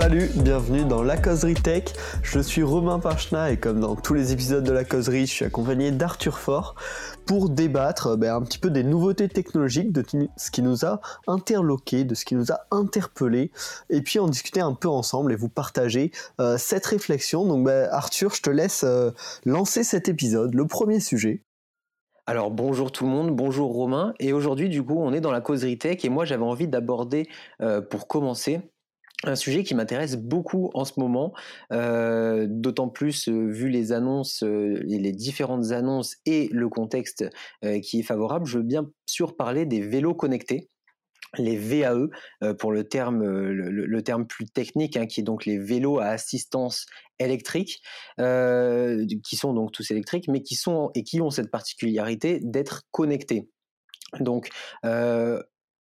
Salut, bienvenue dans La Causerie Tech. Je suis Romain Pachna et comme dans tous les épisodes de La Causerie, je suis accompagné d'Arthur Fort pour débattre ben, un petit peu des nouveautés technologiques, de ce qui nous a interloqué, de ce qui nous a interpellé, et puis en discuter un peu ensemble et vous partager euh, cette réflexion. Donc ben, Arthur, je te laisse euh, lancer cet épisode, le premier sujet. Alors bonjour tout le monde, bonjour Romain, et aujourd'hui du coup on est dans la causerie tech et moi j'avais envie d'aborder euh, pour commencer un sujet qui m'intéresse beaucoup en ce moment, euh, d'autant plus euh, vu les annonces, euh, les différentes annonces et le contexte qui est favorable. Je veux bien sûr parler des vélos connectés les VAE pour le terme le, terme plus technique hein, qui est donc les vélos à assistance électrique qui sont donc tous électriques mais qui sont et qui ont cette particularité d'être connectés donc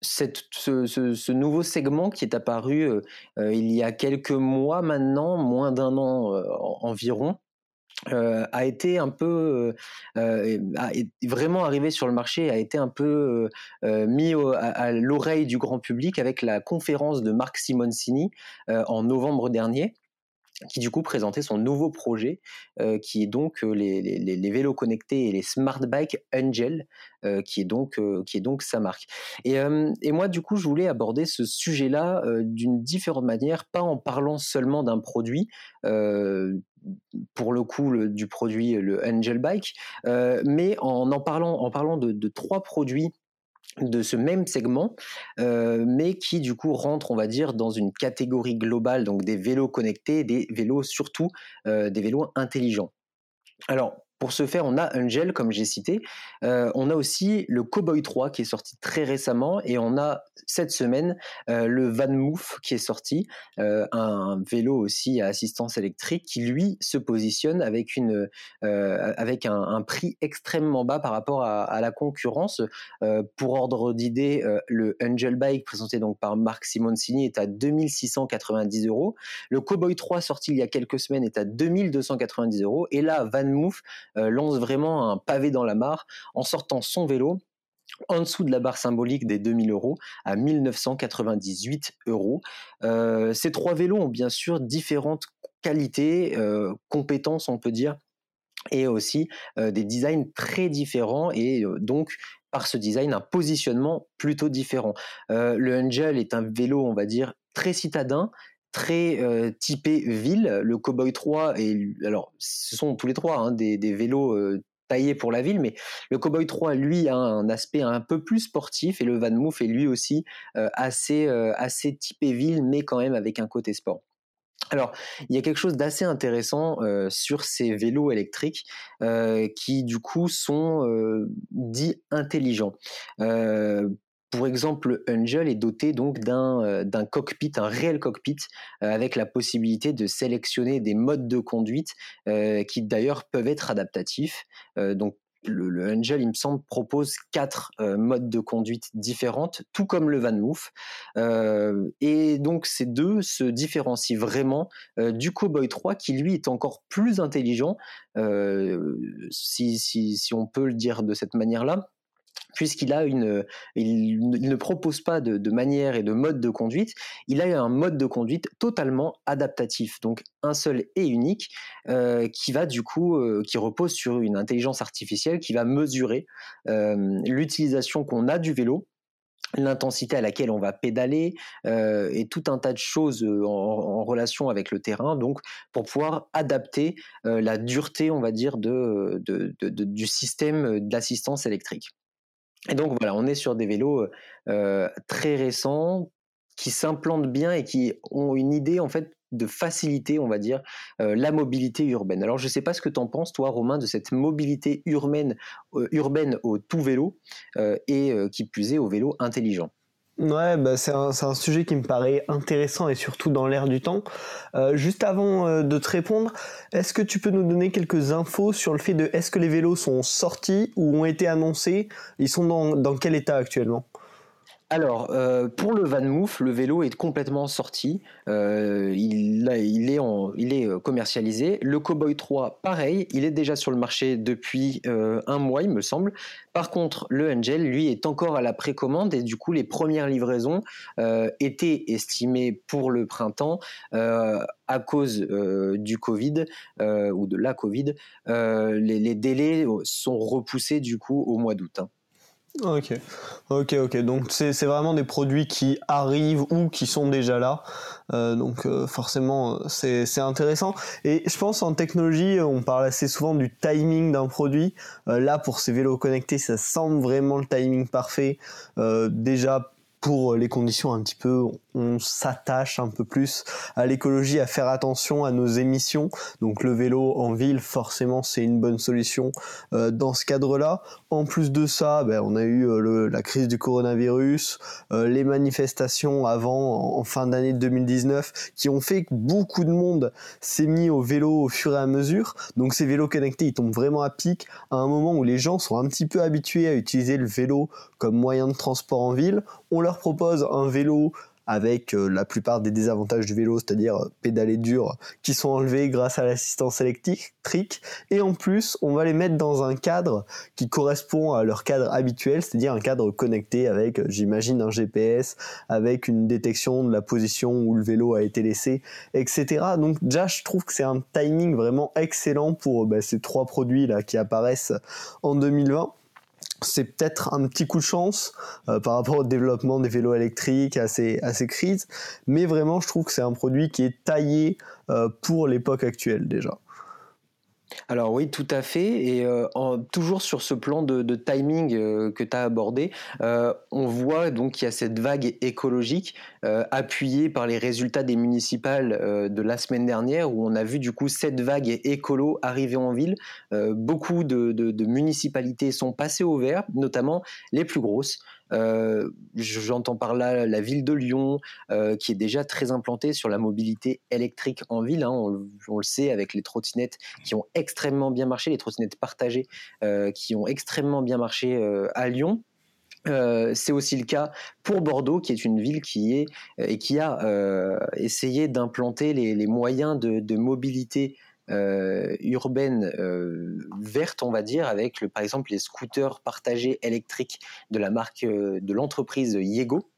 ce, nouveau segment qui est apparu euh, euh, il y a quelques mois maintenant, moins d'un an euh, environ, a été un peu vraiment arrivé sur le marché, a été un peu mis à, l'oreille du grand public avec la conférence de Marc Simoncini en novembre dernier qui du coup présentait son nouveau projet, euh, qui est donc euh, les, les, vélos connectés et les smart bike Angel, euh, qui est donc qui est donc sa marque. Et, et, moi du coup je voulais aborder ce sujet-là d'une différente manière, pas en parlant seulement d'un produit. pour le coup du produit le Angel Bike, mais en en parlant en parlant de trois produits de ce même segment, euh, mais qui du coup rentre, on va dire, dans une catégorie globale, donc des vélos connectés, des vélos surtout, euh, des vélos intelligents. Alors, pour ce faire, on a Angel, comme j'ai cité. Euh, on a aussi le Cowboy 3 qui est sorti très récemment et on a cette semaine euh, le Van Moof qui est sorti, euh, un vélo aussi à assistance électrique qui lui se positionne avec une avec un, prix extrêmement bas par rapport à, la concurrence. pour ordre d'idée, le Angel Bike présenté donc par Marc Simoncini est à 2690 euros. Le Cowboy 3 sorti il y a quelques semaines est à 2290 euros et là Van Moof lance vraiment un pavé dans la mare en sortant son vélo en dessous de la barre symbolique des 2000 euros à 1998 euros. Euh, ces trois vélos ont bien sûr différentes qualités, euh, compétences on peut dire, et aussi des designs très différents et donc par ce design un positionnement plutôt différent. le Angel est un vélo on va dire très citadin, très euh, typé ville. Le Cowboy 3, et alors ce sont tous les trois hein, des, vélos euh, taillés pour la ville, mais le Cowboy 3, lui, a un aspect un peu plus sportif, et le Van Moof est lui aussi euh, assez, assez typé ville, mais quand même avec un côté sport. Alors, il y a quelque chose d'assez intéressant sur ces vélos électriques qui, du coup, sont dits intelligents. Pour exemple, Angel est doté donc d'un euh, cockpit, un réel cockpit, euh, avec la possibilité de sélectionner des modes de conduite euh, qui d'ailleurs peuvent être adaptatifs. donc le, Angel, il me semble, propose quatre modes de conduite différentes, tout comme le Van Moof. et donc ces deux se différencient vraiment du Cowboy 3, qui lui est encore plus intelligent, si on peut le dire de cette manière-là puisqu'il a une, il, ne propose pas de, manière et de mode de conduite, il a un mode de conduite totalement adaptatif, donc un seul et unique, euh, qui va du coup, euh, qui repose sur une intelligence artificielle qui va mesurer euh, l'utilisation qu'on a du vélo l'intensité à laquelle on va pédaler et tout un tas de choses en, relation avec le terrain, donc pour pouvoir adapter la dureté, on va dire, du système d'assistance électrique. Et donc voilà, on est sur des vélos très récents qui s'implantent bien et qui ont une idée en fait de faciliter, on va dire, la mobilité urbaine. Alors je ne sais pas ce que tu en penses, toi, Romain, de cette mobilité urbaine, urbaine au tout vélo et qui plus est au vélo intelligent. Ouais, bah c'est un, un, sujet qui me paraît intéressant et surtout dans l'air du temps. Euh, juste avant euh, de te répondre, est-ce que tu peux nous donner quelques infos sur le fait de est-ce que les vélos sont sortis ou ont été annoncés? Ils sont dans, dans quel état actuellement? Alors, euh, pour le Van Moof, le vélo est complètement sorti. Euh, il, est euh, commercialisé. Le Cowboy 3, pareil, il est déjà sur le marché depuis un mois, il me semble. Par contre, le Angel, lui, est encore à la précommande et du coup, les premières livraisons étaient estimées pour le printemps à cause du Covid ou de la Covid. Les, les, délais sont repoussés du coup au mois d'août. Hein. Ok, ok, ok. Donc c'est vraiment des produits qui arrivent ou qui sont déjà là. Euh, donc euh, forcément c'est intéressant. Et je pense en technologie, on parle assez souvent du timing d'un produit. Euh, là pour ces vélos connectés, ça semble vraiment le timing parfait. déjà pour les conditions un petit peu, on s'attache un peu plus à l'écologie, à faire attention à nos émissions. Donc le vélo en ville, forcément, c'est une bonne solution euh, dans ce cadre-là. En plus de ça, ben, on a eu euh, la crise du coronavirus, euh, les manifestations avant, en, fin d'année 2019, qui ont fait que beaucoup de monde s'est mis au vélo au fur et à mesure. Donc ces vélos connectés, ils tombent vraiment à pic à un moment où les gens sont un petit peu habitués à utiliser le vélo comme moyen de transport en ville. On leur propose un vélo avec euh, la plupart des désavantages du vélo, c'est-à-dire euh, pédaler dur, qui sont enlevés grâce à l'assistance électrique. Et en plus, on va les mettre dans un cadre qui correspond à leur cadre habituel, c'est-à-dire un cadre connecté avec, euh, j'imagine, un GPS, avec une détection de la position où le vélo a été laissé, etc. Donc déjà, je trouve que c'est un timing vraiment excellent pour bah, ces trois produits là qui apparaissent en 2020 c'est peut-être un petit coup de chance euh, par rapport au développement des vélos électriques, à ces, à ces crises, mais vraiment je trouve que c'est un produit qui est taillé euh, pour l'époque actuelle déjà. Alors oui, tout à fait. Et euh, toujours sur ce plan de, timing euh, que tu as abordé, euh, on voit donc qu'il y a cette vague écologique appuyée par les résultats des municipales de la semaine dernière, où on a vu du coup cette vague écolo arriver en ville. beaucoup de, municipalités sont passées au vert, notamment les plus grosses. Euh, j'entends par là la ville de Lyon, euh, qui est déjà très implantée sur la mobilité électrique en ville. Hein. on, le sait avec les trottinettes qui ont extrêmement bien marché, les trottinettes partagées euh, qui ont extrêmement bien marché à Lyon. c'est aussi le cas pour Bordeaux, qui est une ville qui est et qui a essayé d'implanter les, moyens de mobilité euh, urbaine euh, verte, on va dire, avec le, par exemple les scooters partagés électriques de la marque euh, de l'entreprise Yego.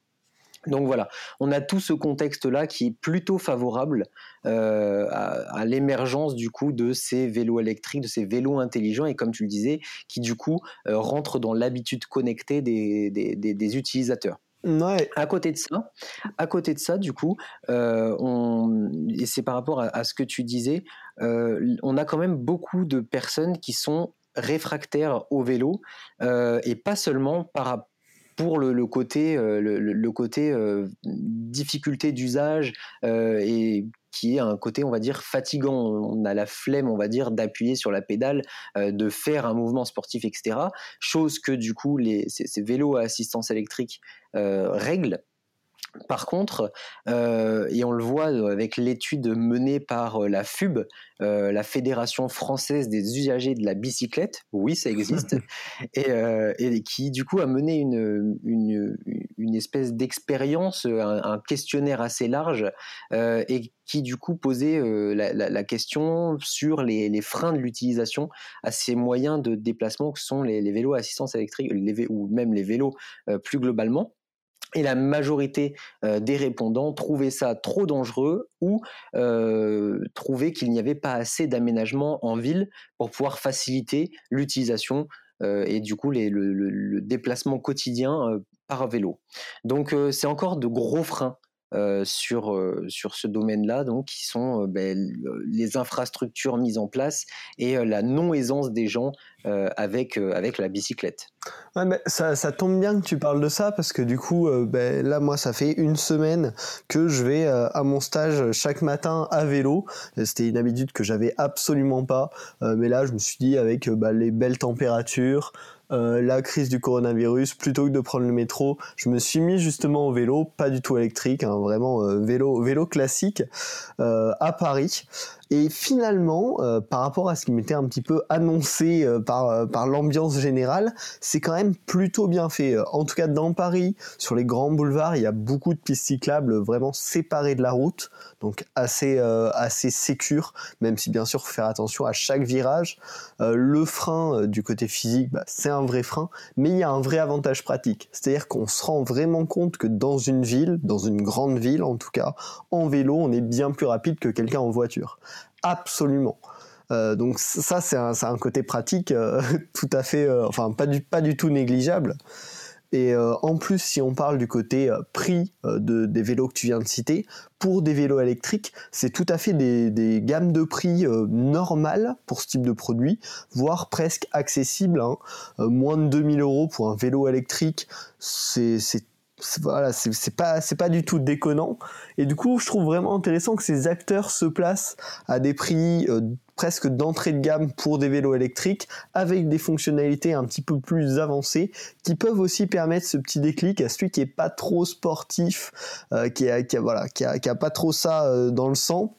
Donc voilà, on a tout ce contexte-là qui est plutôt favorable à, l'émergence du coup de ces vélos électriques, de ces vélos intelligents et comme tu le disais, qui du coup rentrent dans l'habitude connectée des utilisateurs. À côté de ça, à côté de ça, du coup, euh, et c'est par rapport à, ce que tu disais, euh, on a quand même beaucoup de personnes qui sont réfractaires au vélo euh, et pas seulement pour le, côté, le, côté difficulté d'usage et qui est un côté, on va dire, fatigant. On a la flemme, on va dire, d'appuyer sur la pédale, euh, de faire un mouvement sportif, etc. Chose que du coup, les, ces, vélos à assistance électrique euh, règlent. Par contre, euh, et on le voit avec l'étude menée par euh, la FUB, euh, la Fédération française des usagers de la bicyclette, oui, ça existe, et, qui du coup a mené une, une, espèce d'expérience, un, questionnaire assez large, et qui du coup posait la, question sur les, freins de l'utilisation à ces moyens de déplacement que sont les, vélos à assistance électrique, ou même les vélos plus globalement. Et la majorité euh, des répondants trouvaient ça trop dangereux ou euh, trouvaient qu'il n'y avait pas assez d'aménagement en ville pour pouvoir faciliter l'utilisation euh, et du coup le, déplacement quotidien par vélo. Donc c'est encore de gros freins sur, sur ce domaine-là, donc qui sont ben, les infrastructures mises en place et la non-aisance des gens avec, avec la bicyclette. ça, ça, tombe bien que tu parles de ça parce que du coup, ben, là, moi, ça fait une semaine que je vais à mon stage chaque matin à vélo. C'était une habitude que j'avais absolument pas, mais là, je me suis dit avec bah, les belles températures, euh, la crise du coronavirus, plutôt que de prendre le métro, je me suis mis justement au vélo, pas du tout électrique, hein, vraiment euh, vélo, vélo classique euh, à Paris. Et finalement, euh, par rapport à ce qui m'était un petit peu annoncé euh, par, euh, par l'ambiance générale, c'est quand même plutôt bien fait. En tout cas, dans Paris, sur les grands boulevards, il y a beaucoup de pistes cyclables vraiment séparées de la route, donc assez, assez sécure, même si bien sûr, faut faire attention à chaque virage. le frein du côté physique, bah, c'est un vrai frein, mais il y a un vrai avantage pratique. C'est-à-dire qu'on se rend vraiment compte que dans une ville, dans une grande ville en tout cas, en vélo, on est bien plus rapide que quelqu'un en voiture. Absolument. Euh, donc ça, c'est un, côté pratique euh, tout à fait, euh, enfin pas du, tout négligeable. Et en plus, si on parle du côté prix de, des vélos que tu viens de citer, pour des vélos électriques, c'est tout à fait des, gammes de prix normales pour ce type de produit, voire presque accessibles. Hein. moins de 2000 euros pour un vélo électrique, c'est voilà, c'est pas c'est pas du tout déconnant et du coup je trouve vraiment intéressant que ces acteurs se placent à des prix euh, presque d'entrée de gamme pour des vélos électriques avec des fonctionnalités un petit peu plus avancées qui peuvent aussi permettre ce petit déclic à celui qui est pas trop sportif euh, qui a, qui a voilà qui a, qui a pas trop ça euh, dans le sang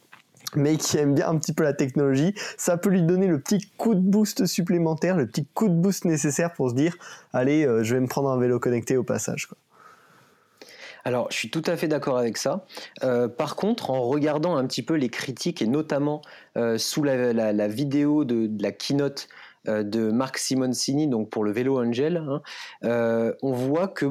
mais qui aime bien un petit peu la technologie, ça peut lui donner le petit coup de boost supplémentaire, le petit coup de boost nécessaire pour se dire, allez, je vais me prendre un vélo connecté au passage. Quoi. Alors, je suis tout à fait d'accord avec ça. Euh, par contre, en regardant un petit peu les critiques, et notamment euh, sous la, vidéo de, la keynote euh, de Marc Simoncini, donc pour le vélo Angel, hein, on voit que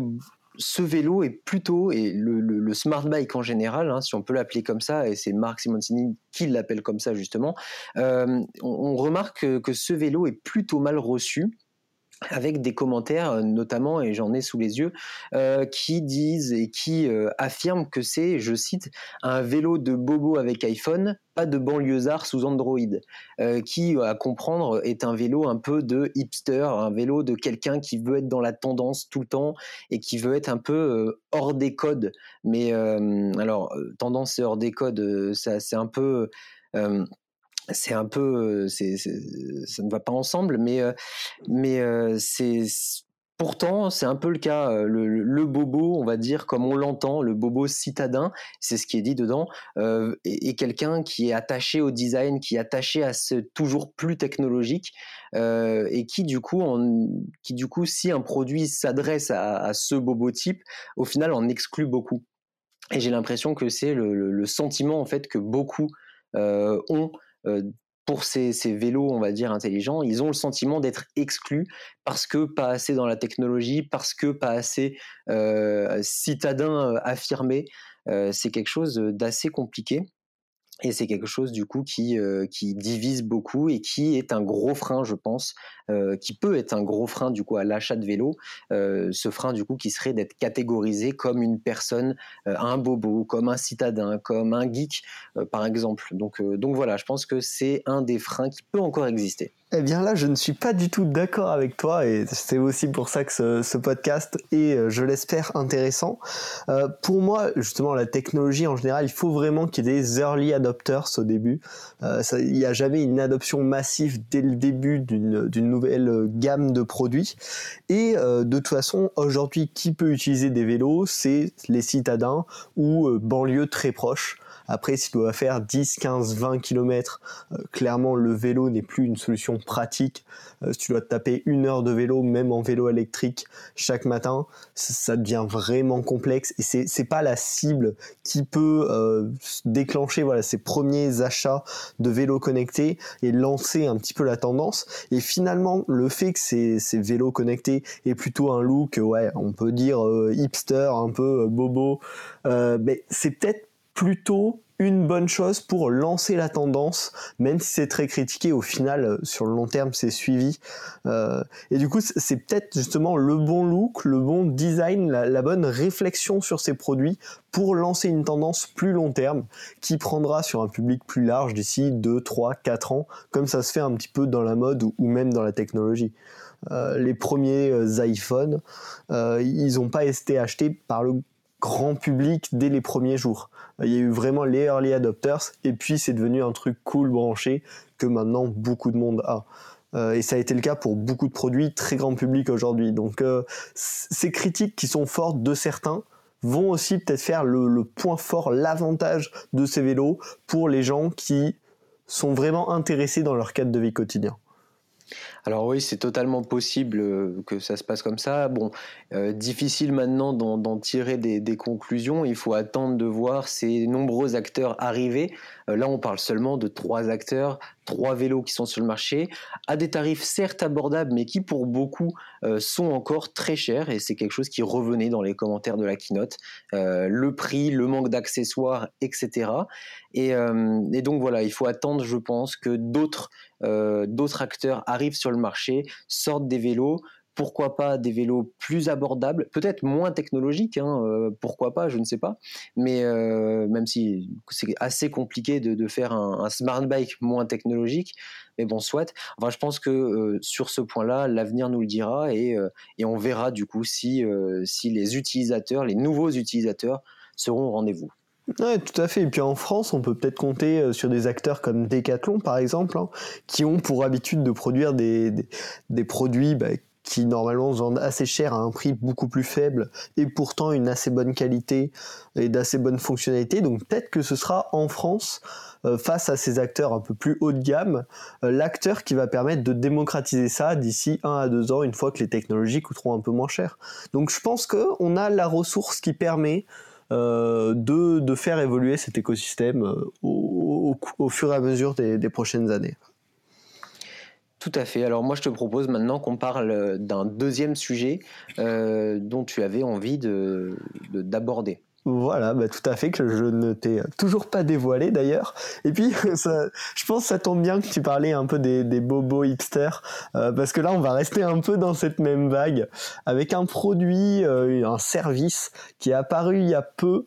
ce vélo est plutôt, et le, smart bike en général, hein, si on peut l'appeler comme ça, et c'est Marc Simoncini qui l'appelle comme ça justement, on, remarque que ce vélo est plutôt mal reçu avec des commentaires euh, notamment, et j'en ai sous les yeux, euh, qui disent et qui euh, affirment que c'est, je cite, un vélo de bobo avec iPhone, pas de banlieusard sous Android, qui, à comprendre, est un vélo un peu de hipster, un vélo de quelqu'un qui veut être dans la tendance tout le temps et qui veut être un peu hors des codes. Mais alors, tendance et hors des codes, c'est un peu c'est un peu, c'est, ça ne va pas ensemble, mais, mais c'est Pourtant, c'est un peu le cas. Le, bobo, on va dire, comme on l'entend, le bobo citadin, c'est ce qui est dit dedans, euh, est, quelqu'un qui est attaché au design, qui est attaché à ce toujours plus technologique, euh, et qui du coup, qui du coup, si un produit s'adresse à, ce bobo type, au final, en exclut beaucoup. Et j'ai l'impression que c'est le, sentiment en fait que beaucoup euh, ont euh, pour ces, vélos, on va dire, intelligents, ils ont le sentiment d'être exclus parce que pas assez dans la technologie, parce que pas assez euh, citadins euh, affirmés. c'est quelque chose d'assez compliqué. Et c'est quelque chose du coup qui, qui divise beaucoup et qui est un gros frein, je pense, qui peut être un gros frein du coup à l'achat de vélo. ce frein du coup qui serait d'être catégorisé comme une personne, un bobo, comme un citadin, comme un geek, par exemple. Donc, donc voilà, je pense que c'est un des freins qui peut encore exister. Eh bien là, je ne suis pas du tout d'accord avec toi et c'est aussi pour ça que ce, podcast est, euh, je l'espère, intéressant. Euh, pour moi, justement, la technologie en général, il faut vraiment qu'il y ait des early adopters au début. Euh, il n'y a jamais une adoption massive dès le début d'une nouvelle gamme de produits. Et de toute façon, aujourd'hui, qui peut utiliser des vélos? C'est les citadins ou banlieues très proches. Après, si tu dois faire 10, 15, 20 km, clairement, le vélo n'est plus une solution pratique. Euh, si tu dois te taper une heure de vélo, même en vélo électrique, chaque matin, ça devient vraiment complexe et c'est, c'est pas la cible qui peut euh, déclencher voilà, ses premiers achats de vélos connectés et lancer un petit peu la tendance. Et finalement, le fait que ces, ces vélos connectés aient plutôt un look, ouais, on peut dire euh, hipster, un peu bobo, mais c'est peut-être plutôt une bonne chose pour lancer la tendance, même si c'est très critiqué, au final, euh, sur le long terme, c'est suivi. Euh, et du coup, c'est peut-être justement le bon look, le bon design, la, bonne réflexion sur ces produits pour lancer une tendance plus long terme qui prendra sur un public plus large d'ici 2, 3, 4 ans, comme ça se fait un petit peu dans la mode ou, même dans la technologie. Euh, les premiers iPhones, ils n'ont pas été achetés par le grand public dès les premiers jours. Il y a eu vraiment les early adopters et puis c'est devenu un truc cool branché que maintenant beaucoup de monde a. Euh, et ça a été le cas pour beaucoup de produits très grand public aujourd'hui. Donc euh, ces critiques qui sont fortes de certains vont aussi peut-être faire le, point fort, l'avantage de ces vélos pour les gens qui sont vraiment intéressés dans leur cadre de vie quotidien. Alors oui, c'est totalement possible euh, que ça se passe comme ça. Bon, euh, difficile maintenant d'en tirer des, conclusions. Il faut attendre de voir ces nombreux acteurs arriver. Euh, là, on parle seulement de trois acteurs, trois vélos qui sont sur le marché, à des tarifs certes abordables, mais qui pour beaucoup sont encore très chers. Et c'est quelque chose qui revenait dans les commentaires de la keynote. le prix, le manque d'accessoires, etc. Et, donc voilà, il faut attendre, je pense, que d'autres d'autres acteurs arrivent sur le marché, sortent des vélos, pourquoi pas des vélos plus abordables, peut-être moins technologiques, hein, euh, pourquoi pas, je ne sais pas, mais euh, même si c'est assez compliqué de, faire un, smart bike moins technologique, mais bon, soit. Enfin, je pense que euh, sur ce point-là, l'avenir nous le dira et, on verra du coup si les utilisateurs, les nouveaux utilisateurs seront au rendez-vous. Ouais, tout à fait. Et puis en France, on peut peut-être compter euh, sur des acteurs comme Decathlon, par exemple, hein, qui ont pour habitude de produire des, des, produits bah, qui normalement se vendent assez cher à un prix beaucoup plus faible et pourtant une assez bonne qualité et d'assez bonne fonctionnalité. Donc peut-être que ce sera en France, euh, face à ces acteurs un peu plus haut de gamme, euh, l'acteur qui va permettre de démocratiser ça d'ici un à deux ans, une fois que les technologies coûteront un peu moins cher. Donc je pense qu'on a la ressource qui permet de, de, faire évoluer cet écosystème euh, au, fur et à mesure des, prochaines années. Tout à fait. Alors moi, je te propose maintenant qu'on parle d'un deuxième sujet euh, dont tu avais envie d'aborder. De, voilà, bah, tout à fait, que je ne t'ai toujours pas dévoilé d'ailleurs. Et puis, je pense que ça tombe bien que tu parlais un peu des, des bobos hipsters, euh, parce que là, on va rester un peu dans cette même vague, avec un produit, euh, un service qui est apparu il y a peu,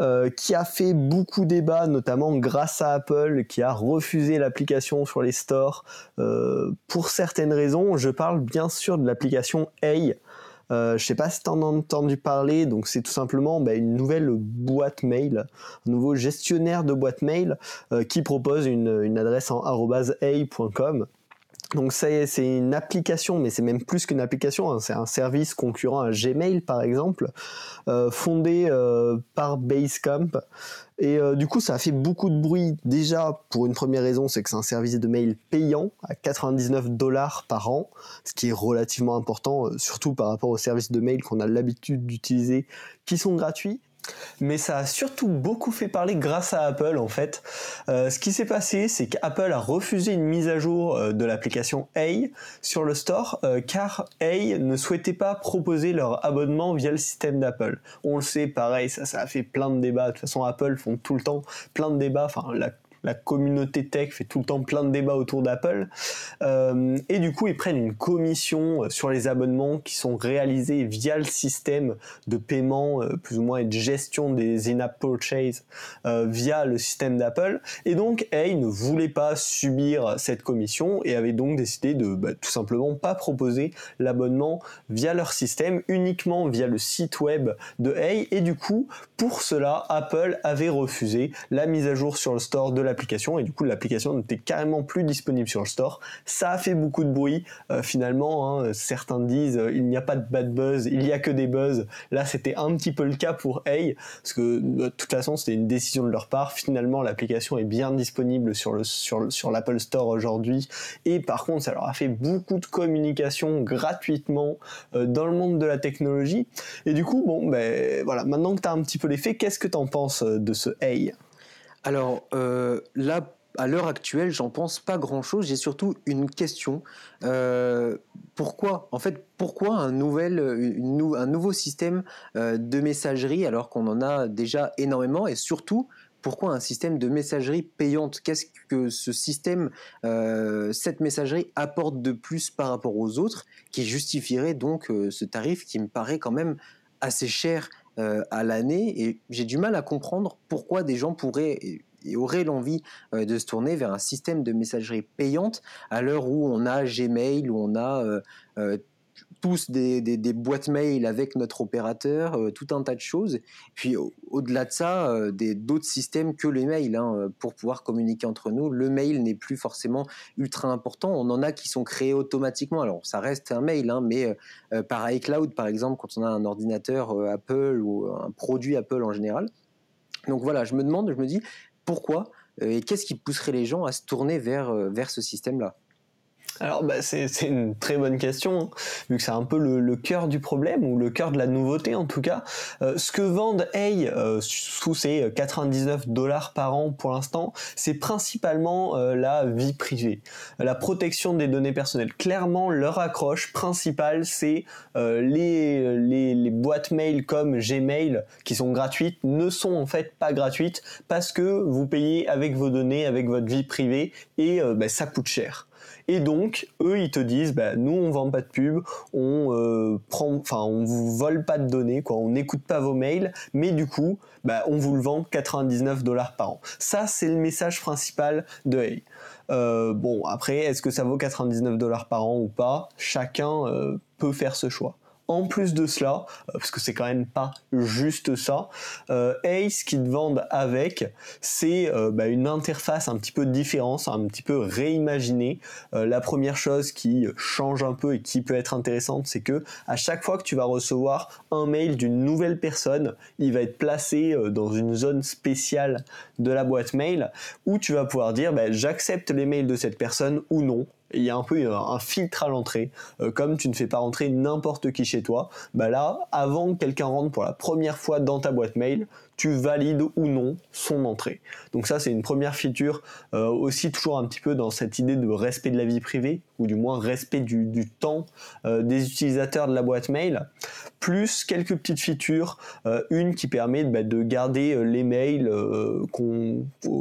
euh, qui a fait beaucoup débat, notamment grâce à Apple, qui a refusé l'application sur les stores pour certaines raisons. Je parle bien sûr de l'application Hey. Euh, je sais pas si tu as entendu parler, donc c'est tout simplement bah, une nouvelle boîte mail, un nouveau gestionnaire de boîte mail euh, qui propose une, une adresse en a.com. Donc c'est une application, mais c'est même plus qu'une application, hein. c'est un service concurrent à Gmail par exemple, euh, fondé euh, par Basecamp. Et euh, du coup, ça a fait beaucoup de bruit. Déjà, pour une première raison, c'est que c'est un service de mail payant à 99 dollars par an, ce qui est relativement important, surtout par rapport aux services de mail qu'on a l'habitude d'utiliser, qui sont gratuits mais ça a surtout beaucoup fait parler grâce à Apple en fait. Euh, ce qui s'est passé, c'est qu'Apple a refusé une mise à jour euh, de l'application Hey sur le store euh, car Hey ne souhaitait pas proposer leur abonnement via le système d'Apple. On le sait, pareil, ça, ça a fait plein de débats. De toute façon, Apple font tout le temps plein de débats. Enfin, la la communauté tech fait tout le temps plein de débats autour d'Apple. Euh, et du coup, ils prennent une commission euh, sur les abonnements qui sont réalisés via le système de paiement, euh, plus ou moins, et de gestion des in-app purchases via le système d'Apple. Et donc, Hey ne voulait pas subir cette commission et avait donc décidé de bah, tout simplement pas proposer l'abonnement via leur système, uniquement via le site web de Hey. Et du coup, pour cela, Apple avait refusé la mise à jour sur le store de la et du coup l'application n'était carrément plus disponible sur le store. Ça a fait beaucoup de bruit euh, finalement. Hein. certains disent euh, il n'y a pas de bad buzz, il n'y a que des buzz. Là c'était un petit peu le cas pour Hey parce que de toute façon c'était une décision de leur part. Finalement l'application est bien disponible sur le sur, sur l'Apple Store aujourd'hui et par contre ça leur a fait beaucoup de communication gratuitement euh, dans le monde de la technologie et du coup bon ben voilà maintenant que tu as un petit peu l'effet qu'est-ce que tu en penses de ce Hey? Alors euh, là, à l'heure actuelle, j'en pense pas grand-chose. J'ai surtout une question. Euh, pourquoi, en fait, pourquoi un, nouveau système euh, de messagerie alors qu'on en a déjà énormément et surtout pourquoi un système de messagerie payante? Qu'est-ce que ce système, cette messagerie apporte de plus par rapport aux autres qui justifierait donc ce tarif qui me paraît quand même assez cher? Euh, à l'année et j'ai du mal à comprendre pourquoi des gens pourraient et auraient l'envie euh, de se tourner vers un système de messagerie payante à l'heure où on a Gmail, où on a euh, tous des, boîtes mail avec notre opérateur, euh, tout un tas de choses. Puis au-delà de ça, euh, d'autres systèmes que les mails hein, euh, pour pouvoir communiquer entre nous. Le mail n'est plus forcément ultra important. On en a qui sont créés automatiquement. Alors ça reste un mail, hein, mais par iCloud par exemple, quand on a un ordinateur Apple ou un produit Apple en général. Donc voilà, je me demande, je me dis pourquoi et qu'est-ce qui pousserait les gens à se tourner vers, vers ce système-là? Alors bah, c'est une très bonne question, hein, vu que c'est un peu le, cœur du problème, ou le cœur de la nouveauté en tout cas. Euh, ce que vendent Hey euh, sous ces 99 dollars par an pour l'instant, c'est principalement euh, la vie privée, la protection des données personnelles. Clairement, leur accroche principale, c'est les, les, les, boîtes mail comme Gmail, qui sont gratuites, ne sont en fait pas gratuites, parce que vous payez avec vos données, avec votre vie privée, et bah, ça coûte cher. Et donc, eux, ils te disent, bah, nous, on vend pas de pub, on euh, prend, enfin, on vous vole pas de données, quoi, on n'écoute pas vos mails, mais du coup, bah, on vous le vend 99 dollars par an. Ça, c'est le message principal de Hey. Euh, bon, après, est-ce que ça vaut 99 dollars par an ou pas? Chacun euh, peut faire ce choix. En plus de cela, euh, parce que c'est quand même pas juste ça, euh, Ace qui te vendent avec, c'est euh, bah, une interface un petit peu différente, un petit peu réimaginée. la première chose qui change un peu et qui peut être intéressante, c'est que à chaque fois que tu vas recevoir un mail d'une nouvelle personne, il va être placé dans une zone spéciale de la boîte mail où tu vas pouvoir dire bah, j'accepte les mails de cette personne ou non il y a un peu un, filtre à l'entrée. Euh, comme tu ne fais pas rentrer n'importe qui chez toi, bah là, avant que quelqu'un rentre pour la première fois dans ta boîte mail, tu valides ou non son entrée. Donc ça, c'est une première feature euh, aussi toujours un petit peu dans cette idée de respect de la vie privée, ou du moins respect du, temps euh, des utilisateurs de la boîte mail, plus quelques petites features, euh, une qui permet bah, de garder les mails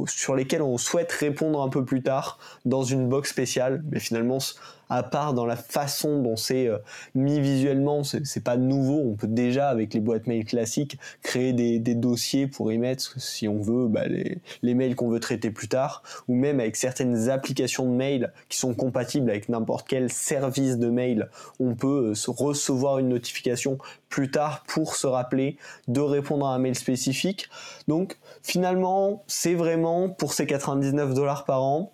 sur lesquels on souhaite répondre un peu plus tard dans une box spéciale, mais finalement à part dans la façon dont c'est euh, mis visuellement, c'est pas nouveau. On peut déjà avec les boîtes mail classiques créer des, dossiers pour y mettre, si on veut, bah, les, mails qu'on veut traiter plus tard, ou même avec certaines applications de mail qui sont compatibles avec n'importe quel service de mail, on peut euh, recevoir une notification plus tard pour se rappeler de répondre à un mail spécifique. Donc finalement, c'est vraiment pour ces 99 dollars par an,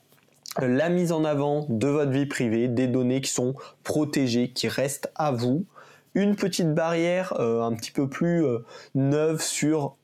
la mise en avant de votre vie privée, des données qui sont protégées, qui restent à vous, une petite barrière euh, un petit peu plus euh, neuve sur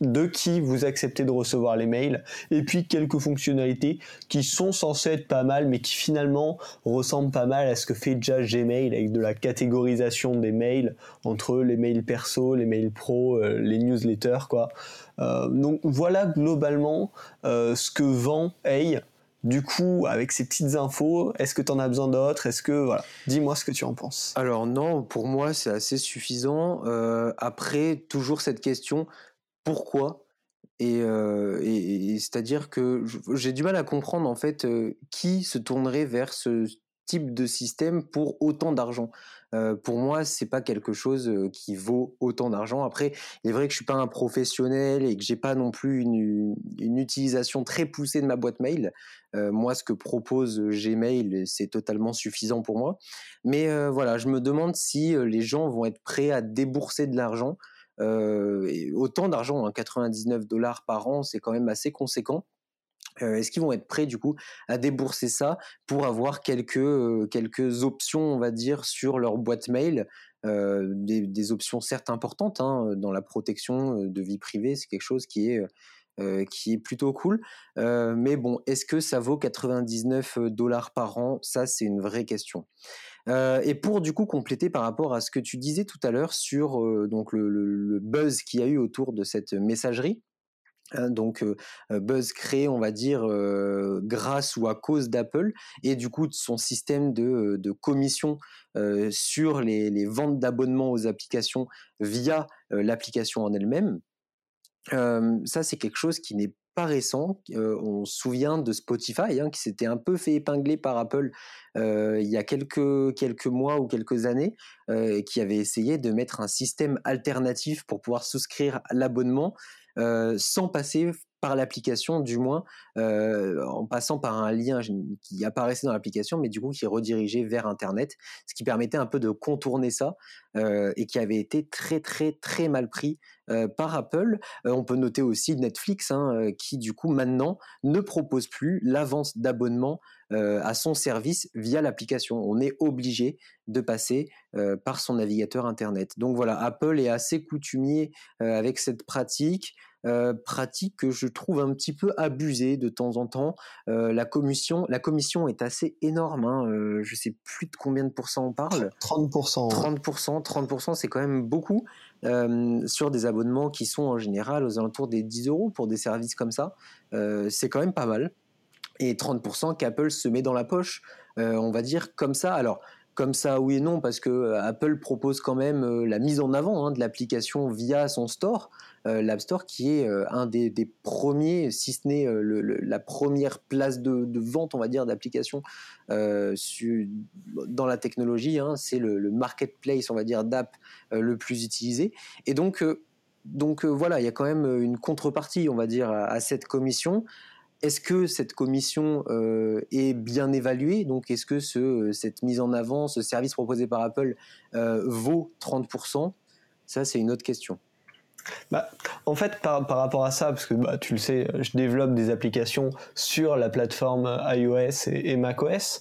de qui vous acceptez de recevoir les mails. Et puis quelques fonctionnalités qui sont censées être pas mal mais qui finalement ressemblent pas mal à ce que fait déjà Gmail avec de la catégorisation des mails entre les mails perso, les mails pro, euh, les newsletters quoi. donc voilà globalement ce que vend Hey du coup, avec ces petites infos, est-ce que tu en as besoin d'autres? Est-ce que voilà, dis-moi ce que tu en penses. Alors non, pour moi c'est assez suffisant. Euh, après, toujours cette question pourquoi? Et, euh, c'est-à-dire que j'ai du mal à comprendre en fait euh, qui se tournerait vers ce type de système pour autant d'argent. Euh, pour moi, c'est pas quelque chose euh, qui vaut autant d'argent. Après, il est vrai que je suis pas un professionnel et que j'ai pas non plus une, utilisation très poussée de ma boîte mail. Euh, moi, ce que propose Gmail, c'est totalement suffisant pour moi. Mais voilà, je me demande si les gens vont être prêts à débourser de l'argent. autant d'argent, hein, 99 dollars par an, c'est quand même assez conséquent. Euh, est-ce qu'ils vont être prêts du coup à débourser ça pour avoir quelques euh, quelques options, on va dire, sur leur boîte mail, euh, des, options certes importantes hein, dans la protection de vie privée, c'est quelque chose qui est qui est plutôt cool. mais bon, est-ce que ça vaut 99 dollars par an? Ça, c'est une vraie question. et pour du coup compléter par rapport à ce que tu disais tout à l'heure sur donc le, le buzz qu'il y a eu autour de cette messagerie, donc buzz créé, on va dire, grâce ou à cause d'Apple et du coup de son système de, commission sur les, ventes d'abonnements aux applications via l'application en elle-même. ça, c'est quelque chose qui n'est pas récent. on se souvient de Spotify, hein, qui s'était un peu fait épingler par Apple il y a quelques, mois ou quelques années, qui avait essayé de mettre un système alternatif pour pouvoir souscrire l'abonnement euh, sans passer par l'application, du moins euh, en passant par un lien qui apparaissait dans l'application, mais du coup qui redirigeait vers Internet, ce qui permettait un peu de contourner ça euh, et qui avait été très très très mal pris par Apple. on peut noter aussi Netflix, hein, qui du coup maintenant ne propose plus la vente d'abonnements à son service via l'application. On est obligé de passer par son navigateur Internet. Donc voilà, Apple est assez coutumier avec cette pratique. Pratique que je trouve un petit peu abusée de temps en temps. la commission, la commission est assez énorme. Hein, je sais plus de combien de pourcents on parle. 30%. 30%, 30%, c'est quand même beaucoup sur des abonnements qui sont en général aux alentours des 10 euros pour des services comme ça. c'est quand même pas mal. Et 30% qu'Apple se met dans la poche, on va dire comme ça. Alors comme ça, oui et non, parce que euh, Apple propose quand même euh, la mise en avant hein, de l'application via son store, euh, l'App Store, qui est un des, premiers, si ce n'est la première place de, vente, on va dire, d'applications dans la technologie. Hein. c'est le, marketplace, on va dire, d'app le plus utilisé. Et donc, donc voilà, il y a quand même une contrepartie, on va dire, à cette commission. Est-ce que cette commission euh, est bien évaluée? Donc, est-ce que ce, cette mise en avant, ce service proposé par Apple euh, vaut 30% Ça, c'est une autre question. Bah, en fait, par, rapport à ça, parce que bah, tu le sais, je développe des applications sur la plateforme iOS et, macOS,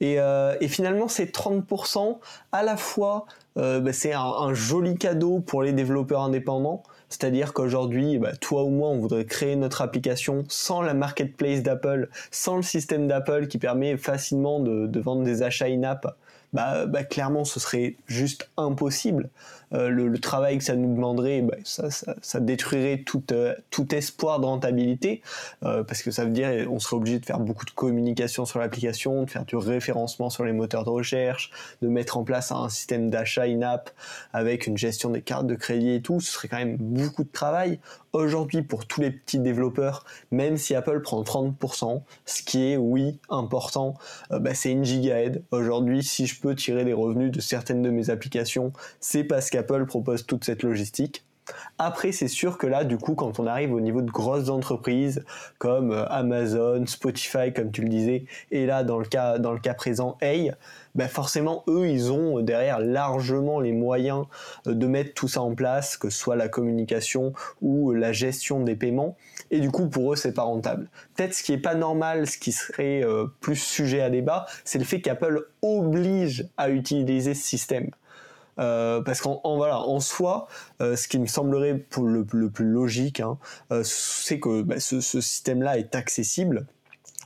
et, euh, finalement, ces 30%, à la fois, bah, c'est un, joli cadeau pour les développeurs indépendants, c'est-à-dire qu'aujourd'hui, bah, toi ou moi, on voudrait créer notre application sans la marketplace d'Apple, sans le système d'Apple qui permet facilement de, vendre des achats in-app. Bah, bah, clairement, ce serait juste impossible. Euh, le, travail que ça nous demanderait, bah, ça, ça, détruirait tout, euh, tout espoir de rentabilité, euh, parce que ça veut dire on serait obligé de faire beaucoup de communication sur l'application, de faire du référencement sur les moteurs de recherche, de mettre en place un système d'achat in-app avec une gestion des cartes de crédit et tout. Ce serait quand même beaucoup de travail. Aujourd'hui, pour tous les petits développeurs, même si Apple prend 30%, ce qui est, oui, important, bah, c'est une gigahead. Aujourd'hui, si je peux tirer des revenus de certaines de mes applications, c'est parce que Apple propose toute cette logistique. Après, c'est sûr que là, du coup, quand on arrive au niveau de grosses entreprises comme euh, Amazon, Spotify, comme tu le disais, et là, dans le cas, dans le cas présent, Hey, ben forcément, eux, ils ont derrière largement les moyens euh, de mettre tout ça en place, que ce soit la communication ou la gestion des paiements. Et du coup, pour eux, c'est pas rentable. Peut-être ce qui est pas normal, ce qui serait euh, plus sujet à débat, c'est le fait qu'Apple oblige à utiliser ce système. Euh, parce qu'en voilà, en soi, euh, ce qui me semblerait le, plus logique, hein, euh, c'est que bah, ce, système-là est accessible,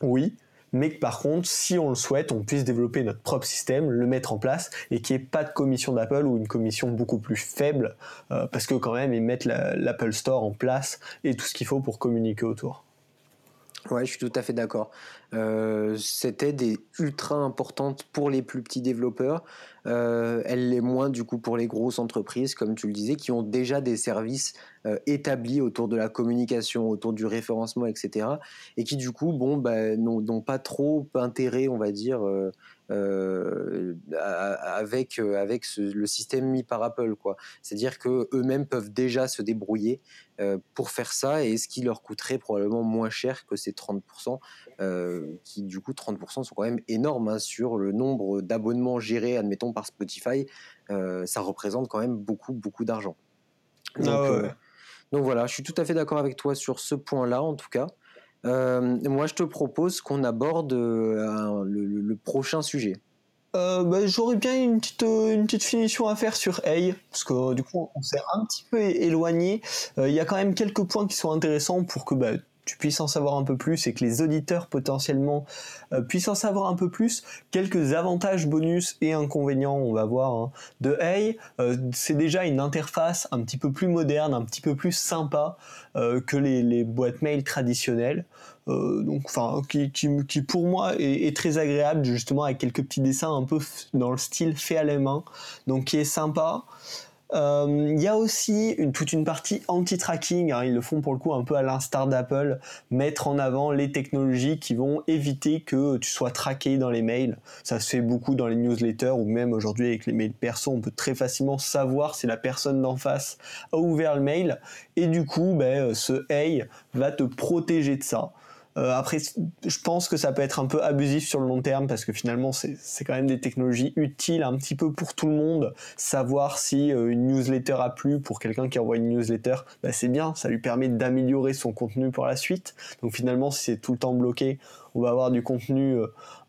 oui, mais que par contre, si on le souhaite, on puisse développer notre propre système, le mettre en place, et qu'il n'y ait pas de commission d'Apple ou une commission beaucoup plus faible, parce que quand même, ils mettent l'Apple Store en place et tout ce qu'il faut pour communiquer autour. Ouais, je suis tout à fait d'accord. Euh, cette aide est ultra importante pour les plus petits développeurs. Euh, elle l'est moins du coup pour les grosses entreprises, comme tu le disais, qui ont déjà des services euh, établis autour de la communication, autour du référencement, etc. Et qui du coup, bon, bah, n'ont pas trop intérêt, on va dire, euh, avec euh, le système mis par Apple quoi. C'est-à-dire que eux-mêmes peuvent déjà se débrouiller euh, pour faire ça et ce qui leur coûterait probablement moins cher que ces 30%, qui du coup 30% sont quand même énormes hein, sur le nombre d'abonnements gérés, admettons par Spotify, ça représente quand même beaucoup beaucoup d'argent. Ah donc voilà, je suis tout à fait d'accord avec toi sur ce point-là en tout cas. Euh, moi, je te propose qu'on aborde euh, le, prochain sujet. Euh, bah, j'aurais bien une petite, finition à faire sur A, parce que du coup on s'est un petit peu éloigné. Il y a quand même quelques points qui sont intéressants pour que bah, tu puisses en savoir un peu plus et que les auditeurs potentiellement euh, puissent en savoir un peu plus. Quelques avantages, bonus et inconvénients, on va voir, hein. de Hey. Euh, c'est déjà une interface un petit peu plus moderne, un petit peu plus sympa euh, que les, boîtes mail traditionnelles. donc, enfin, qui, pour moi est, très agréable justement avec quelques petits dessins un peu dans le style fait à la main, donc qui est sympa. Euh, il y a aussi une, toute une partie anti-tracking, hein. ils le font pour le coup un peu à l'instar d'Apple, mettre en avant les technologies qui vont éviter que tu sois traqué dans les mails. Ça se fait beaucoup dans les newsletters ou même aujourd'hui avec les mails perso, on peut très facilement savoir si la personne d'en face a ouvert le mail et du coup ben, ce Hey va te protéger de ça. Euh, après, je pense que ça peut être un peu abusif sur le long terme parce que finalement, c'est quand même des technologies utiles un petit peu pour tout le monde. Savoir si euh, une newsletter a plu pour quelqu'un qui envoie une newsletter, bah, c'est bien, ça lui permet d'améliorer son contenu pour la suite. Donc finalement, si c'est tout le temps bloqué, on va avoir du contenu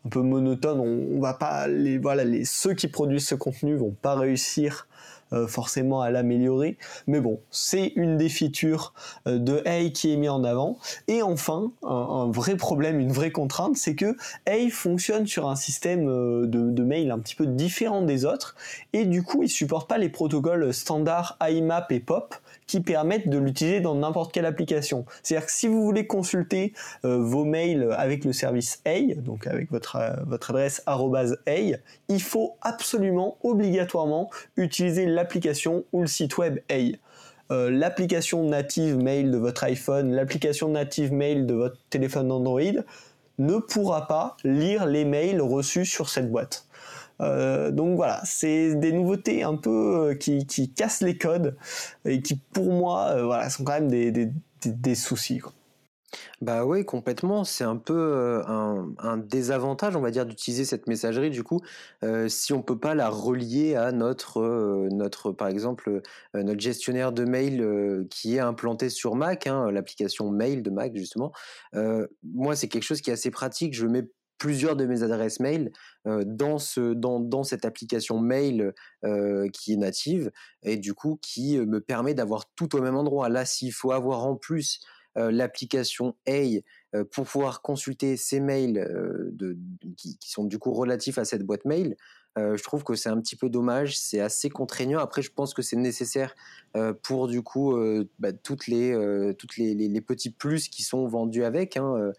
un peu monotone. On, on, va pas les voilà les ceux qui produisent ce contenu vont pas réussir euh, forcément à l'améliorer. Mais bon, c'est une des features euh, de Hey qui est mis en avant. Et enfin, un, vrai problème, une vraie contrainte, c'est que Hey fonctionne sur un système euh, de, mail un petit peu différent des autres. Et du coup, il supporte pas les protocoles standards IMAP et POP qui permettent de l'utiliser dans n'importe quelle application. C'est-à-dire que si vous voulez consulter vos mails avec le service Hey, donc avec votre, votre adresse Hey, il faut absolument, obligatoirement utiliser la l'application ou le site web Hey. Euh, l'application native mail de votre iPhone, l'application native mail de votre téléphone Android ne pourra pas lire les mails reçus sur cette boîte. Euh, donc voilà, c'est des nouveautés un peu euh, qui, cassent les codes et qui pour moi voilà, sont quand même des, soucis. Bah oui, complètement. C'est un peu un, désavantage, on va dire, d'utiliser cette messagerie. Du coup, si on peut pas la relier à notre, notre par exemple, notre gestionnaire de mail qui est implanté sur Mac, hein, l'application Mail de Mac justement. moi, c'est quelque chose qui est assez pratique. Je mets plusieurs de mes adresses mail dans, ce, dans, cette application mail qui est native et du coup qui me permet d'avoir tout au même endroit. Là, s'il faut avoir en plus euh, l'application Hey euh, pour pouvoir consulter ces mails euh, qui, sont du coup relatifs à cette boîte mail. Je trouve que c'est un petit peu dommage, c'est assez contraignant. Après, je pense que c'est nécessaire pour du coup bah, toutes les toutes les, petits plus qui sont vendus avec, hein,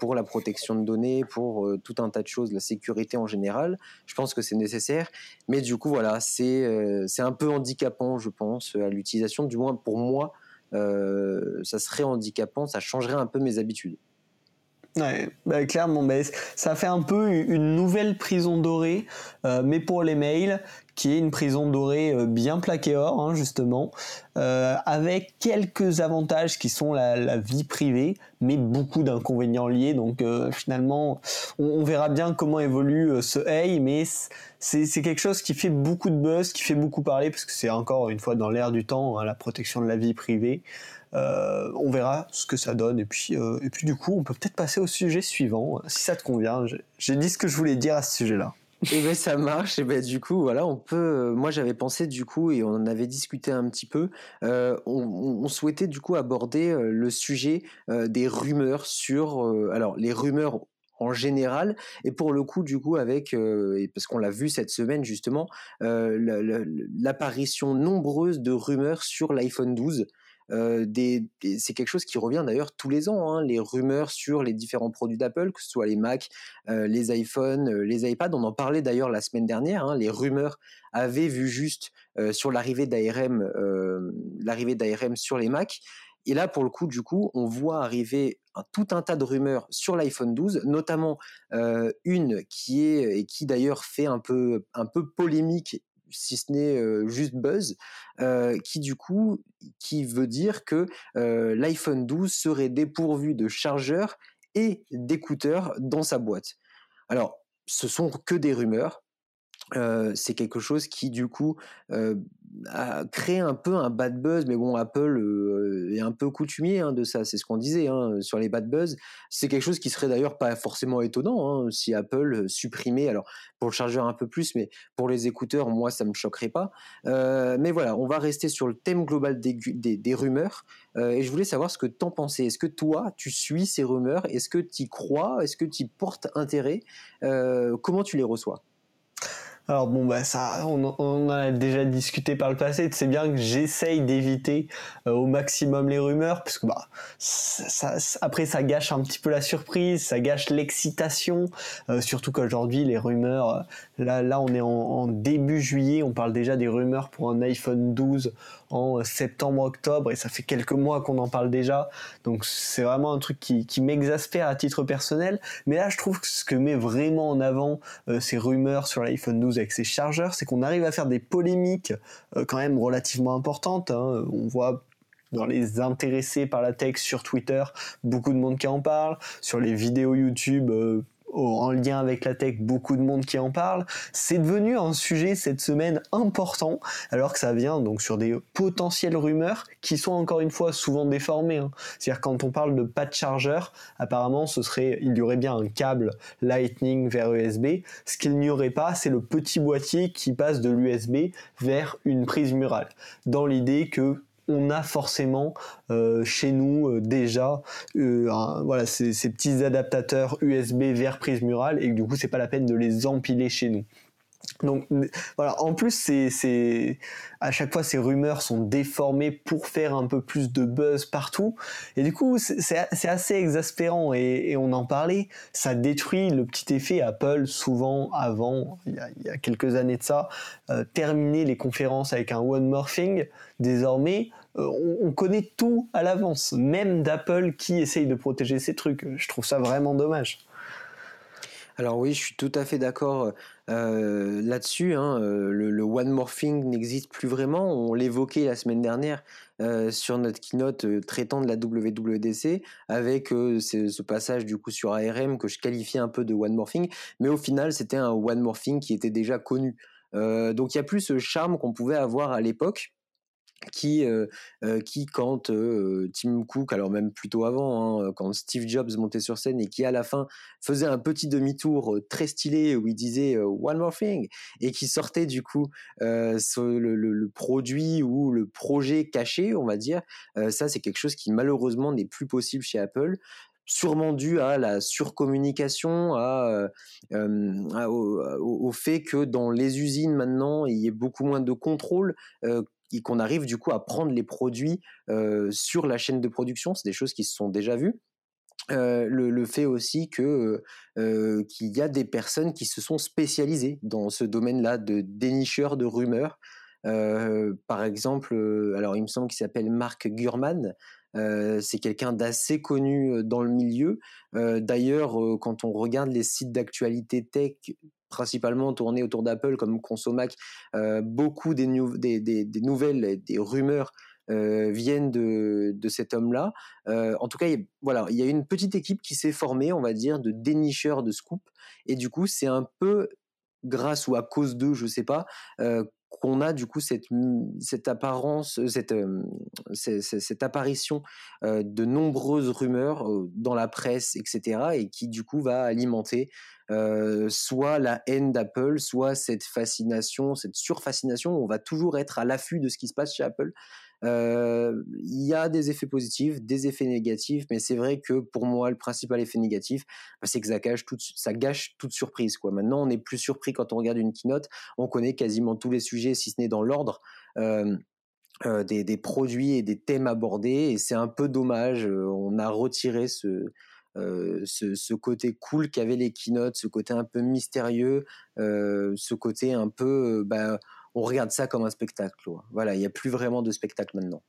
pour la protection de données, pour tout un tas de choses, la sécurité en général. Je pense que c'est nécessaire, mais du coup voilà, c'est c'est un peu handicapant, je pense, à l'utilisation, du moins pour moi. Euh, ça serait handicapant, ça changerait un peu mes habitudes. Ouais, bah clairement, bah, ça fait un peu une nouvelle prison dorée, euh, mais pour les mails, qui est une prison dorée euh, bien plaquée or, hein, justement, euh, avec quelques avantages qui sont la, vie privée, mais beaucoup d'inconvénients liés. Donc finalement, on, verra bien comment évolue ce Hey, mais c'est quelque chose qui fait beaucoup de buzz, qui fait beaucoup parler, parce que c'est encore une fois dans l'air du temps, hein, la protection de la vie privée. Euh, on verra ce que ça donne. Et puis, euh, et puis du coup, on peut peut-être passer au sujet suivant, si ça te convient. J'ai dit ce que je voulais dire à ce sujet-là. Et eh ben ça marche. Et ben du coup voilà, on peut. Euh, moi j'avais pensé du coup et on en avait discuté un petit peu. on, souhaitait du coup aborder le sujet des rumeurs sur. alors les rumeurs en général et pour le coup du coup avec parce qu'on l'a vu cette semaine justement l'apparition nombreuse de rumeurs sur l'iPhone 12 c'est quelque chose qui revient d'ailleurs tous les ans, hein, les rumeurs sur les différents produits d'Apple, que ce soit les Mac, les iPhones, les iPads. On en parlait d'ailleurs la semaine dernière. Hein, les rumeurs avaient vu juste sur l'arrivée d'ARM, l'arrivée d'ARM sur les Mac. Et là, pour le coup, du coup, on voit arriver tout un tas de rumeurs sur l'iPhone 12, notamment une qui est et qui d'ailleurs fait un peu un peu polémique si ce n'est juste buzz, qui du coup, qui veut dire que l'iPhone 12 serait dépourvu de chargeur et d'écouteurs dans sa boîte. Alors, ce sont que des rumeurs. C'est quelque chose qui du coup a créé un peu un bad buzz, mais bon, Apple est un peu coutumier hein, de ça, c'est ce qu'on disait hein, sur les bad buzz. C'est quelque chose qui serait d'ailleurs pas forcément étonnant hein, si Apple supprimait, alors pour le chargeur un peu plus, mais pour les écouteurs, moi ça me choquerait pas. Mais voilà, on va rester sur le thème global des, rumeurs, et je voulais savoir ce que tu en pensais. Est-ce que toi, tu suis ces rumeurs? Est-ce que tu crois? Est-ce que tu portes intérêt? Comment tu les reçois? Alors bon bah ça, on, a déjà discuté par le passé. C'est bien que j'essaye d'éviter euh, au maximum les rumeurs, parce que bah après ça gâche un petit peu la surprise, ça gâche l'excitation. Euh, surtout qu'aujourd'hui les rumeurs, euh, là là on est en, début juillet, on parle déjà des rumeurs pour un iPhone 12 en septembre-octobre et ça fait quelques mois qu'on en parle déjà. Donc c'est vraiment un truc qui, qui m'exaspère à titre personnel. Mais là je trouve que ce que met vraiment en avant ces rumeurs sur l'iPhone 12 avec ses chargeurs, c'est qu'on arrive à faire des polémiques euh, quand même relativement importantes. Hein. On voit dans les intéressés par la tech sur Twitter, beaucoup de monde qui en parle. Sur les vidéos YouTube, euh, en lien avec la tech, beaucoup de monde qui en parle. C'est devenu un sujet cette semaine important, alors que ça vient donc sur des potentielles rumeurs qui sont encore une fois souvent déformées. Hein. C'est-à-dire quand on parle de pas de chargeur, apparemment ce serait, il y aurait bien un câble Lightning vers USB. Ce qu'il n'y aurait pas, c'est le petit boîtier qui passe de l'USB vers une prise murale. Dans l'idée que on a forcément euh, chez nous euh, déjà euh, voilà ces, petits adaptateurs USB vers prise murale et du coup c'est pas la peine de les empiler chez nous. Donc voilà, en plus c'est à chaque fois ces rumeurs sont déformées pour faire un peu plus de buzz partout. Et du coup c'est assez exaspérant et, on en parlait, ça détruit le petit effet Apple souvent avant il y a, quelques années de ça terminer les conférences avec un one more thing. Désormais euh, on, connaît tout à l'avance, même d'Apple qui essaye de protéger ses trucs. Je trouve ça vraiment dommage. Alors oui, je suis tout à fait d'accord euh, là-dessus. Hein. Euh, le, one more thing n'existe plus vraiment. On l'évoquait la semaine dernière sur notre keynote traitant de la WWDC avec ce, passage du coup sur ARM que je qualifiais un peu de one more thing, mais au final c'était un one more thing qui était déjà connu. donc il n'y a plus ce charme qu'on pouvait avoir à l'époque qui, euh, euh, qui quand euh, Tim Cook, alors même plutôt avant, hein, quand Steve Jobs montait sur scène et qui à la fin faisait un petit demi-tour très stylé où il disait One more thing et qui sortait du coup le, produit ou le projet caché, on va dire, ça c'est quelque chose qui malheureusement n'est plus possible chez Apple sûrement dû à la surcommunication, au, fait que dans les usines maintenant, il y ait beaucoup moins de contrôle, et qu'on arrive du coup à prendre les produits euh, sur la chaîne de production. C'est des choses qui se sont déjà vues. Euh, le, fait aussi que euh, qu'il y a des personnes qui se sont spécialisées dans ce domaine-là de dénicheurs de rumeurs. par exemple, alors il me semble qu'il s'appelle Mark Gurman. c'est quelqu'un d'assez connu dans le milieu. D'ailleurs, quand on regarde les sites d'actualité tech principalement tourné autour d'Apple comme Consomac, euh, beaucoup des, nouvelles, des rumeurs euh, viennent de, cet homme-là. Euh, en tout cas, il, voilà, il y a une petite équipe qui s'est formée, on va dire, de dénicheurs de scoop. Et du coup, c'est un peu grâce ou à cause d'eux, je sais pas, qu'on a du coup cette, cette apparence, cette, apparition de nombreuses rumeurs dans la presse, etc., et qui du coup va alimenter euh, soit la haine d'Apple, soit cette fascination, cette surfascination. On va toujours être à l'affût de ce qui se passe chez Apple. Euh, il y a des effets positifs, des effets négatifs, mais c'est vrai que pour moi, le principal effet négatif, bah, c'est que ça gâche, toute, surprise. Quoi. Maintenant, on est plus surpris quand on regarde une keynote. On connaît quasiment tous les sujets, si ce n'est dans l'ordre. Euh, des, produits et des thèmes abordés et c'est un peu dommage. on a retiré ce, euh, ce, côté cool qu'avaient les keynotes, ce côté un peu mystérieux, euh, ce côté un peu, euh, bah, on regarde ça comme un spectacle. Voilà, il n'y a plus vraiment de spectacle maintenant.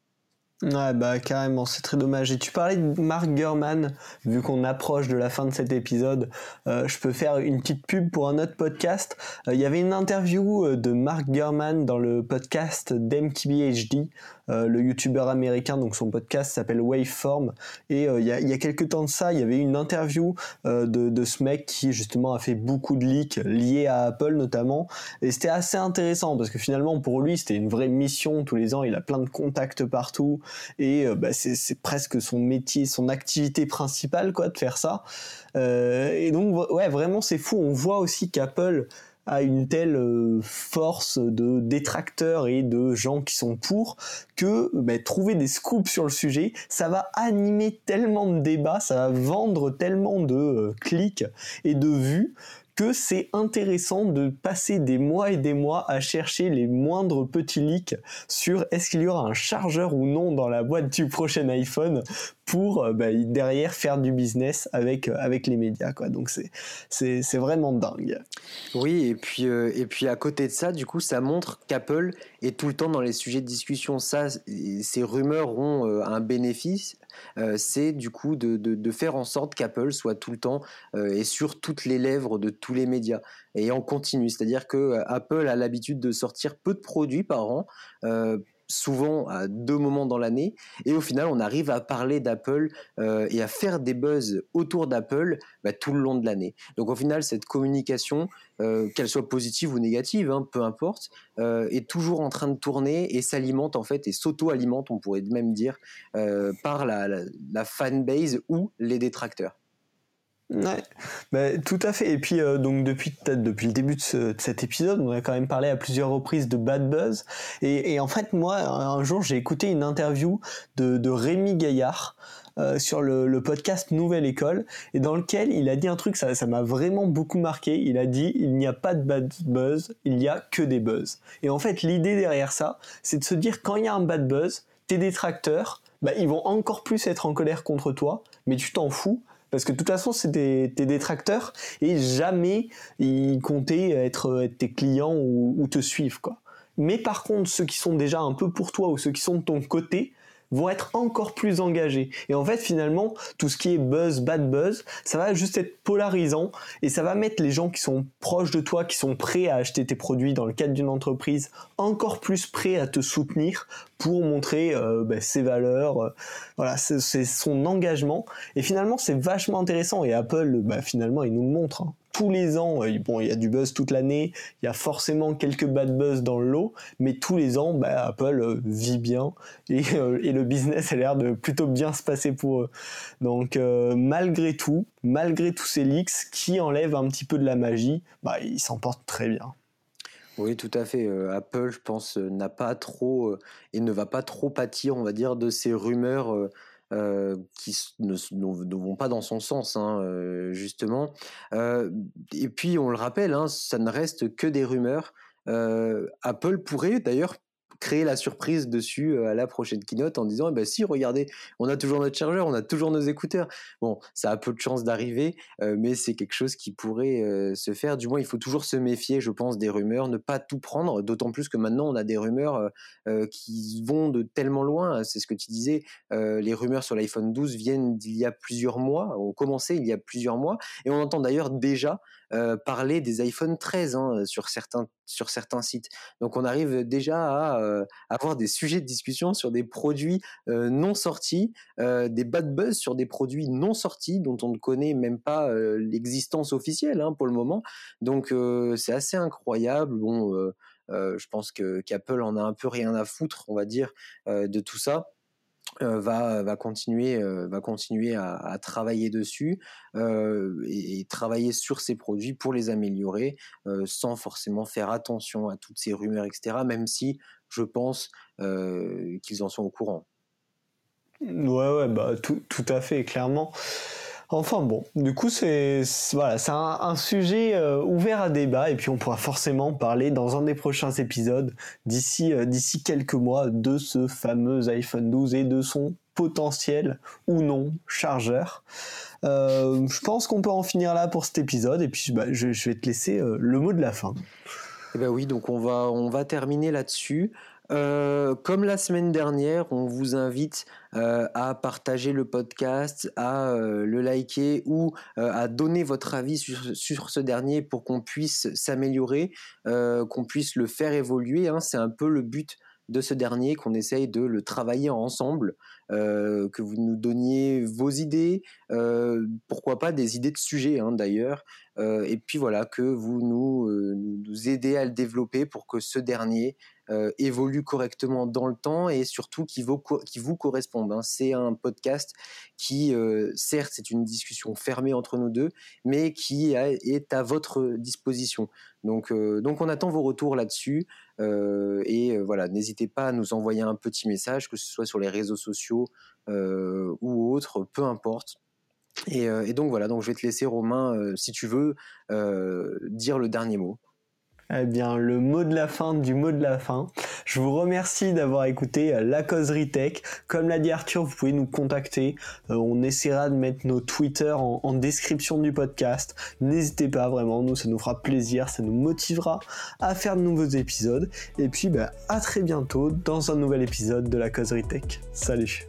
Ouais, bah carrément, c'est très dommage. Et tu parlais de Mark Gurman, vu qu'on approche de la fin de cet épisode, je peux faire une petite pub pour un autre podcast. Il y avait une interview de Mark Gurman dans le podcast d'MTBHD, euh, le youtubeur américain, donc son podcast s'appelle Waveform. Et euh, il y, a, y, a, quelques temps de ça, il y avait une interview euh, de, de, ce mec qui justement a fait beaucoup de leaks liés à Apple notamment. Et c'était assez intéressant parce que finalement pour lui c'était une vraie mission. Tous les ans il a plein de contacts partout et bah, c'est presque son métier, son activité principale quoi de faire ça. et donc ouais vraiment c'est fou. On voit aussi qu'Apple a une telle euh, force de détracteurs et de gens qui sont pour que bah, trouver des scoops sur le sujet, ça va animer tellement de débats, ça va vendre tellement de euh, clics et de vues que c'est intéressant de passer des mois et des mois à chercher les moindres petits leaks sur est-ce qu'il y aura un chargeur ou non dans la boîte du prochain iPhone pour euh, bah, derrière faire du business avec, euh, avec les médias. Quoi. Donc c'est, c'est, vraiment dingue. Oui, et puis, euh, et puis à côté de ça, du coup, ça montre qu'Apple est tout le temps dans les sujets de discussion. Ça, ces rumeurs ont un bénéfice, c'est du coup de, de, faire en sorte qu'Apple soit tout le temps et sur toutes les lèvres de tous les médias et en continu. C'est-à-dire que Apple a l'habitude de sortir peu de produits par an souvent à deux moments dans l'année, et au final, on arrive à parler d'Apple euh, et à faire des buzz autour d'Apple bah, tout le long de l'année. Donc au final, cette communication, euh, qu'elle soit positive ou négative, hein, peu importe, euh, est toujours en train de tourner et s'alimente en fait et s'auto-alimente, on pourrait même dire, par la, la, la fanbase ou les détracteurs. Ouais, bah, tout à fait. Et puis euh, donc depuis depuis le début de, cet épisode, on a quand même parlé à plusieurs reprises de bad buzz. Et, en fait, moi, un jour, j'ai écouté une interview de, de Rémi Gaillard. Euh, sur le, podcast Nouvelle École et dans lequel il a dit un truc ça ça m'a vraiment beaucoup marqué il a dit il n'y a pas de bad buzz il y a que des buzz et en fait l'idée derrière ça c'est de se dire quand il y a un bad buzz tes détracteurs bah, ils vont encore plus être en colère contre toi mais tu t'en fous parce que de toute façon, c'est des, détracteurs et jamais ils comptaient être, tes clients ou, te suivre. Mais par contre, ceux qui sont déjà un peu pour toi ou ceux qui sont de ton côté, vont être encore plus engagés. Et en fait, finalement, tout ce qui est buzz, bad buzz, ça va juste être polarisant et ça va mettre les gens qui sont proches de toi, qui sont prêts à acheter tes produits dans le cadre d'une entreprise, encore plus prêts à te soutenir pour montrer euh, bah, ses valeurs, euh, voilà, c'est son engagement. Et finalement, c'est vachement intéressant. Et Apple, bah, finalement, il nous le montre. Hein tous les ans, euh, bon, il y a du buzz toute l'année, il y a forcément quelques bad buzz dans le lot, mais tous les ans, bah, Apple vit bien et, le business a l'air de plutôt bien se passer pour eux. Donc, malgré tout, malgré tous ces leaks qui enlèvent un petit peu de la magie, bah, ils s'en portent très bien. Oui, tout à fait. Apple, je pense, n'a pas trop et ne va pas trop pâtir, on va dire, de ces rumeurs euh, qui ne, vont pas dans son sens, hein, euh, justement. Euh, et puis, on le rappelle, hein, ça ne reste que des rumeurs. Apple pourrait d'ailleurs créer la surprise dessus euh, à la prochaine keynote en disant eh ben si regardez on a toujours notre chargeur on a toujours nos écouteurs. Bon ça a peu de chances d'arriver euh, mais c'est quelque chose qui pourrait euh, se faire. Du moins il faut toujours se méfier je pense des rumeurs ne pas tout prendre d'autant plus que maintenant on a des rumeurs qui vont de tellement loin. C'est ce que tu disais les rumeurs sur l'iPhone 12 viennent d'il y a plusieurs mois ont commencé il y a plusieurs mois et on entend d'ailleurs déjà parler des iPhone 13 hein, sur certains sur certains sites. Donc on arrive déjà à avoir des sujets de discussion sur des produits non sortis, des bad buzz sur des produits non sortis dont on ne connaît même pas l'existence officielle hein, pour le moment. Donc c'est assez incroyable. Bon, je pense que qu'Apple en a un peu rien à foutre, on va dire, de tout ça. Euh, va, continuer, euh, va continuer à, travailler dessus euh, et, travailler sur ses produits pour les améliorer sans forcément faire attention à toutes ces rumeurs, etc. Même si je pense qu'ils en sont au courant. Ouais, ouais, bah tout, tout à fait, clairement. Enfin bon, du coup c'est voilà, un, sujet euh, ouvert à débat et puis on pourra forcément parler dans un des prochains épisodes d'ici euh, quelques mois de ce fameux iPhone 12 et de son potentiel ou non chargeur. Euh, je pense qu'on peut en finir là pour cet épisode et puis bah, je, vais te laisser le mot de la fin. Eh ben oui, donc on va on va terminer là-dessus. Euh, comme la semaine dernière, on vous invite euh, à partager le podcast, à euh, le liker ou à donner votre avis sur, ce dernier pour qu'on puisse s'améliorer, qu'on puisse le faire évoluer. Hein. C'est un peu le but de ce dernier, qu'on essaye de le travailler ensemble, que vous nous donniez vos idées, pourquoi pas des idées de sujets hein, d'ailleurs, et puis voilà, que vous nous, nous aidez à le développer pour que ce dernier euh, évolue correctement dans le temps et surtout qui vous, qui vous correspondent. Hein. C'est un podcast qui, euh, certes, c'est une discussion fermée entre nous deux, mais qui est à votre disposition. Donc, euh, donc on attend vos retours là-dessus. et voilà, n'hésitez pas à nous envoyer un petit message, que ce soit sur les réseaux sociaux ou autres, peu importe. Et, et, donc voilà, donc je vais te laisser Romain, si tu veux, dire le dernier mot eh bien, le mot de la fin du mot de la fin. Je vous remercie d'avoir écouté euh, la causerie tech. Comme l'a dit Arthur, vous pouvez nous contacter. Euh, on essaiera de mettre nos Twitter en, description du podcast. N'hésitez pas vraiment, nous ça nous fera plaisir, ça nous motivera à faire de nouveaux épisodes. Et puis, bah, à très bientôt dans un nouvel épisode de la causerie tech. Salut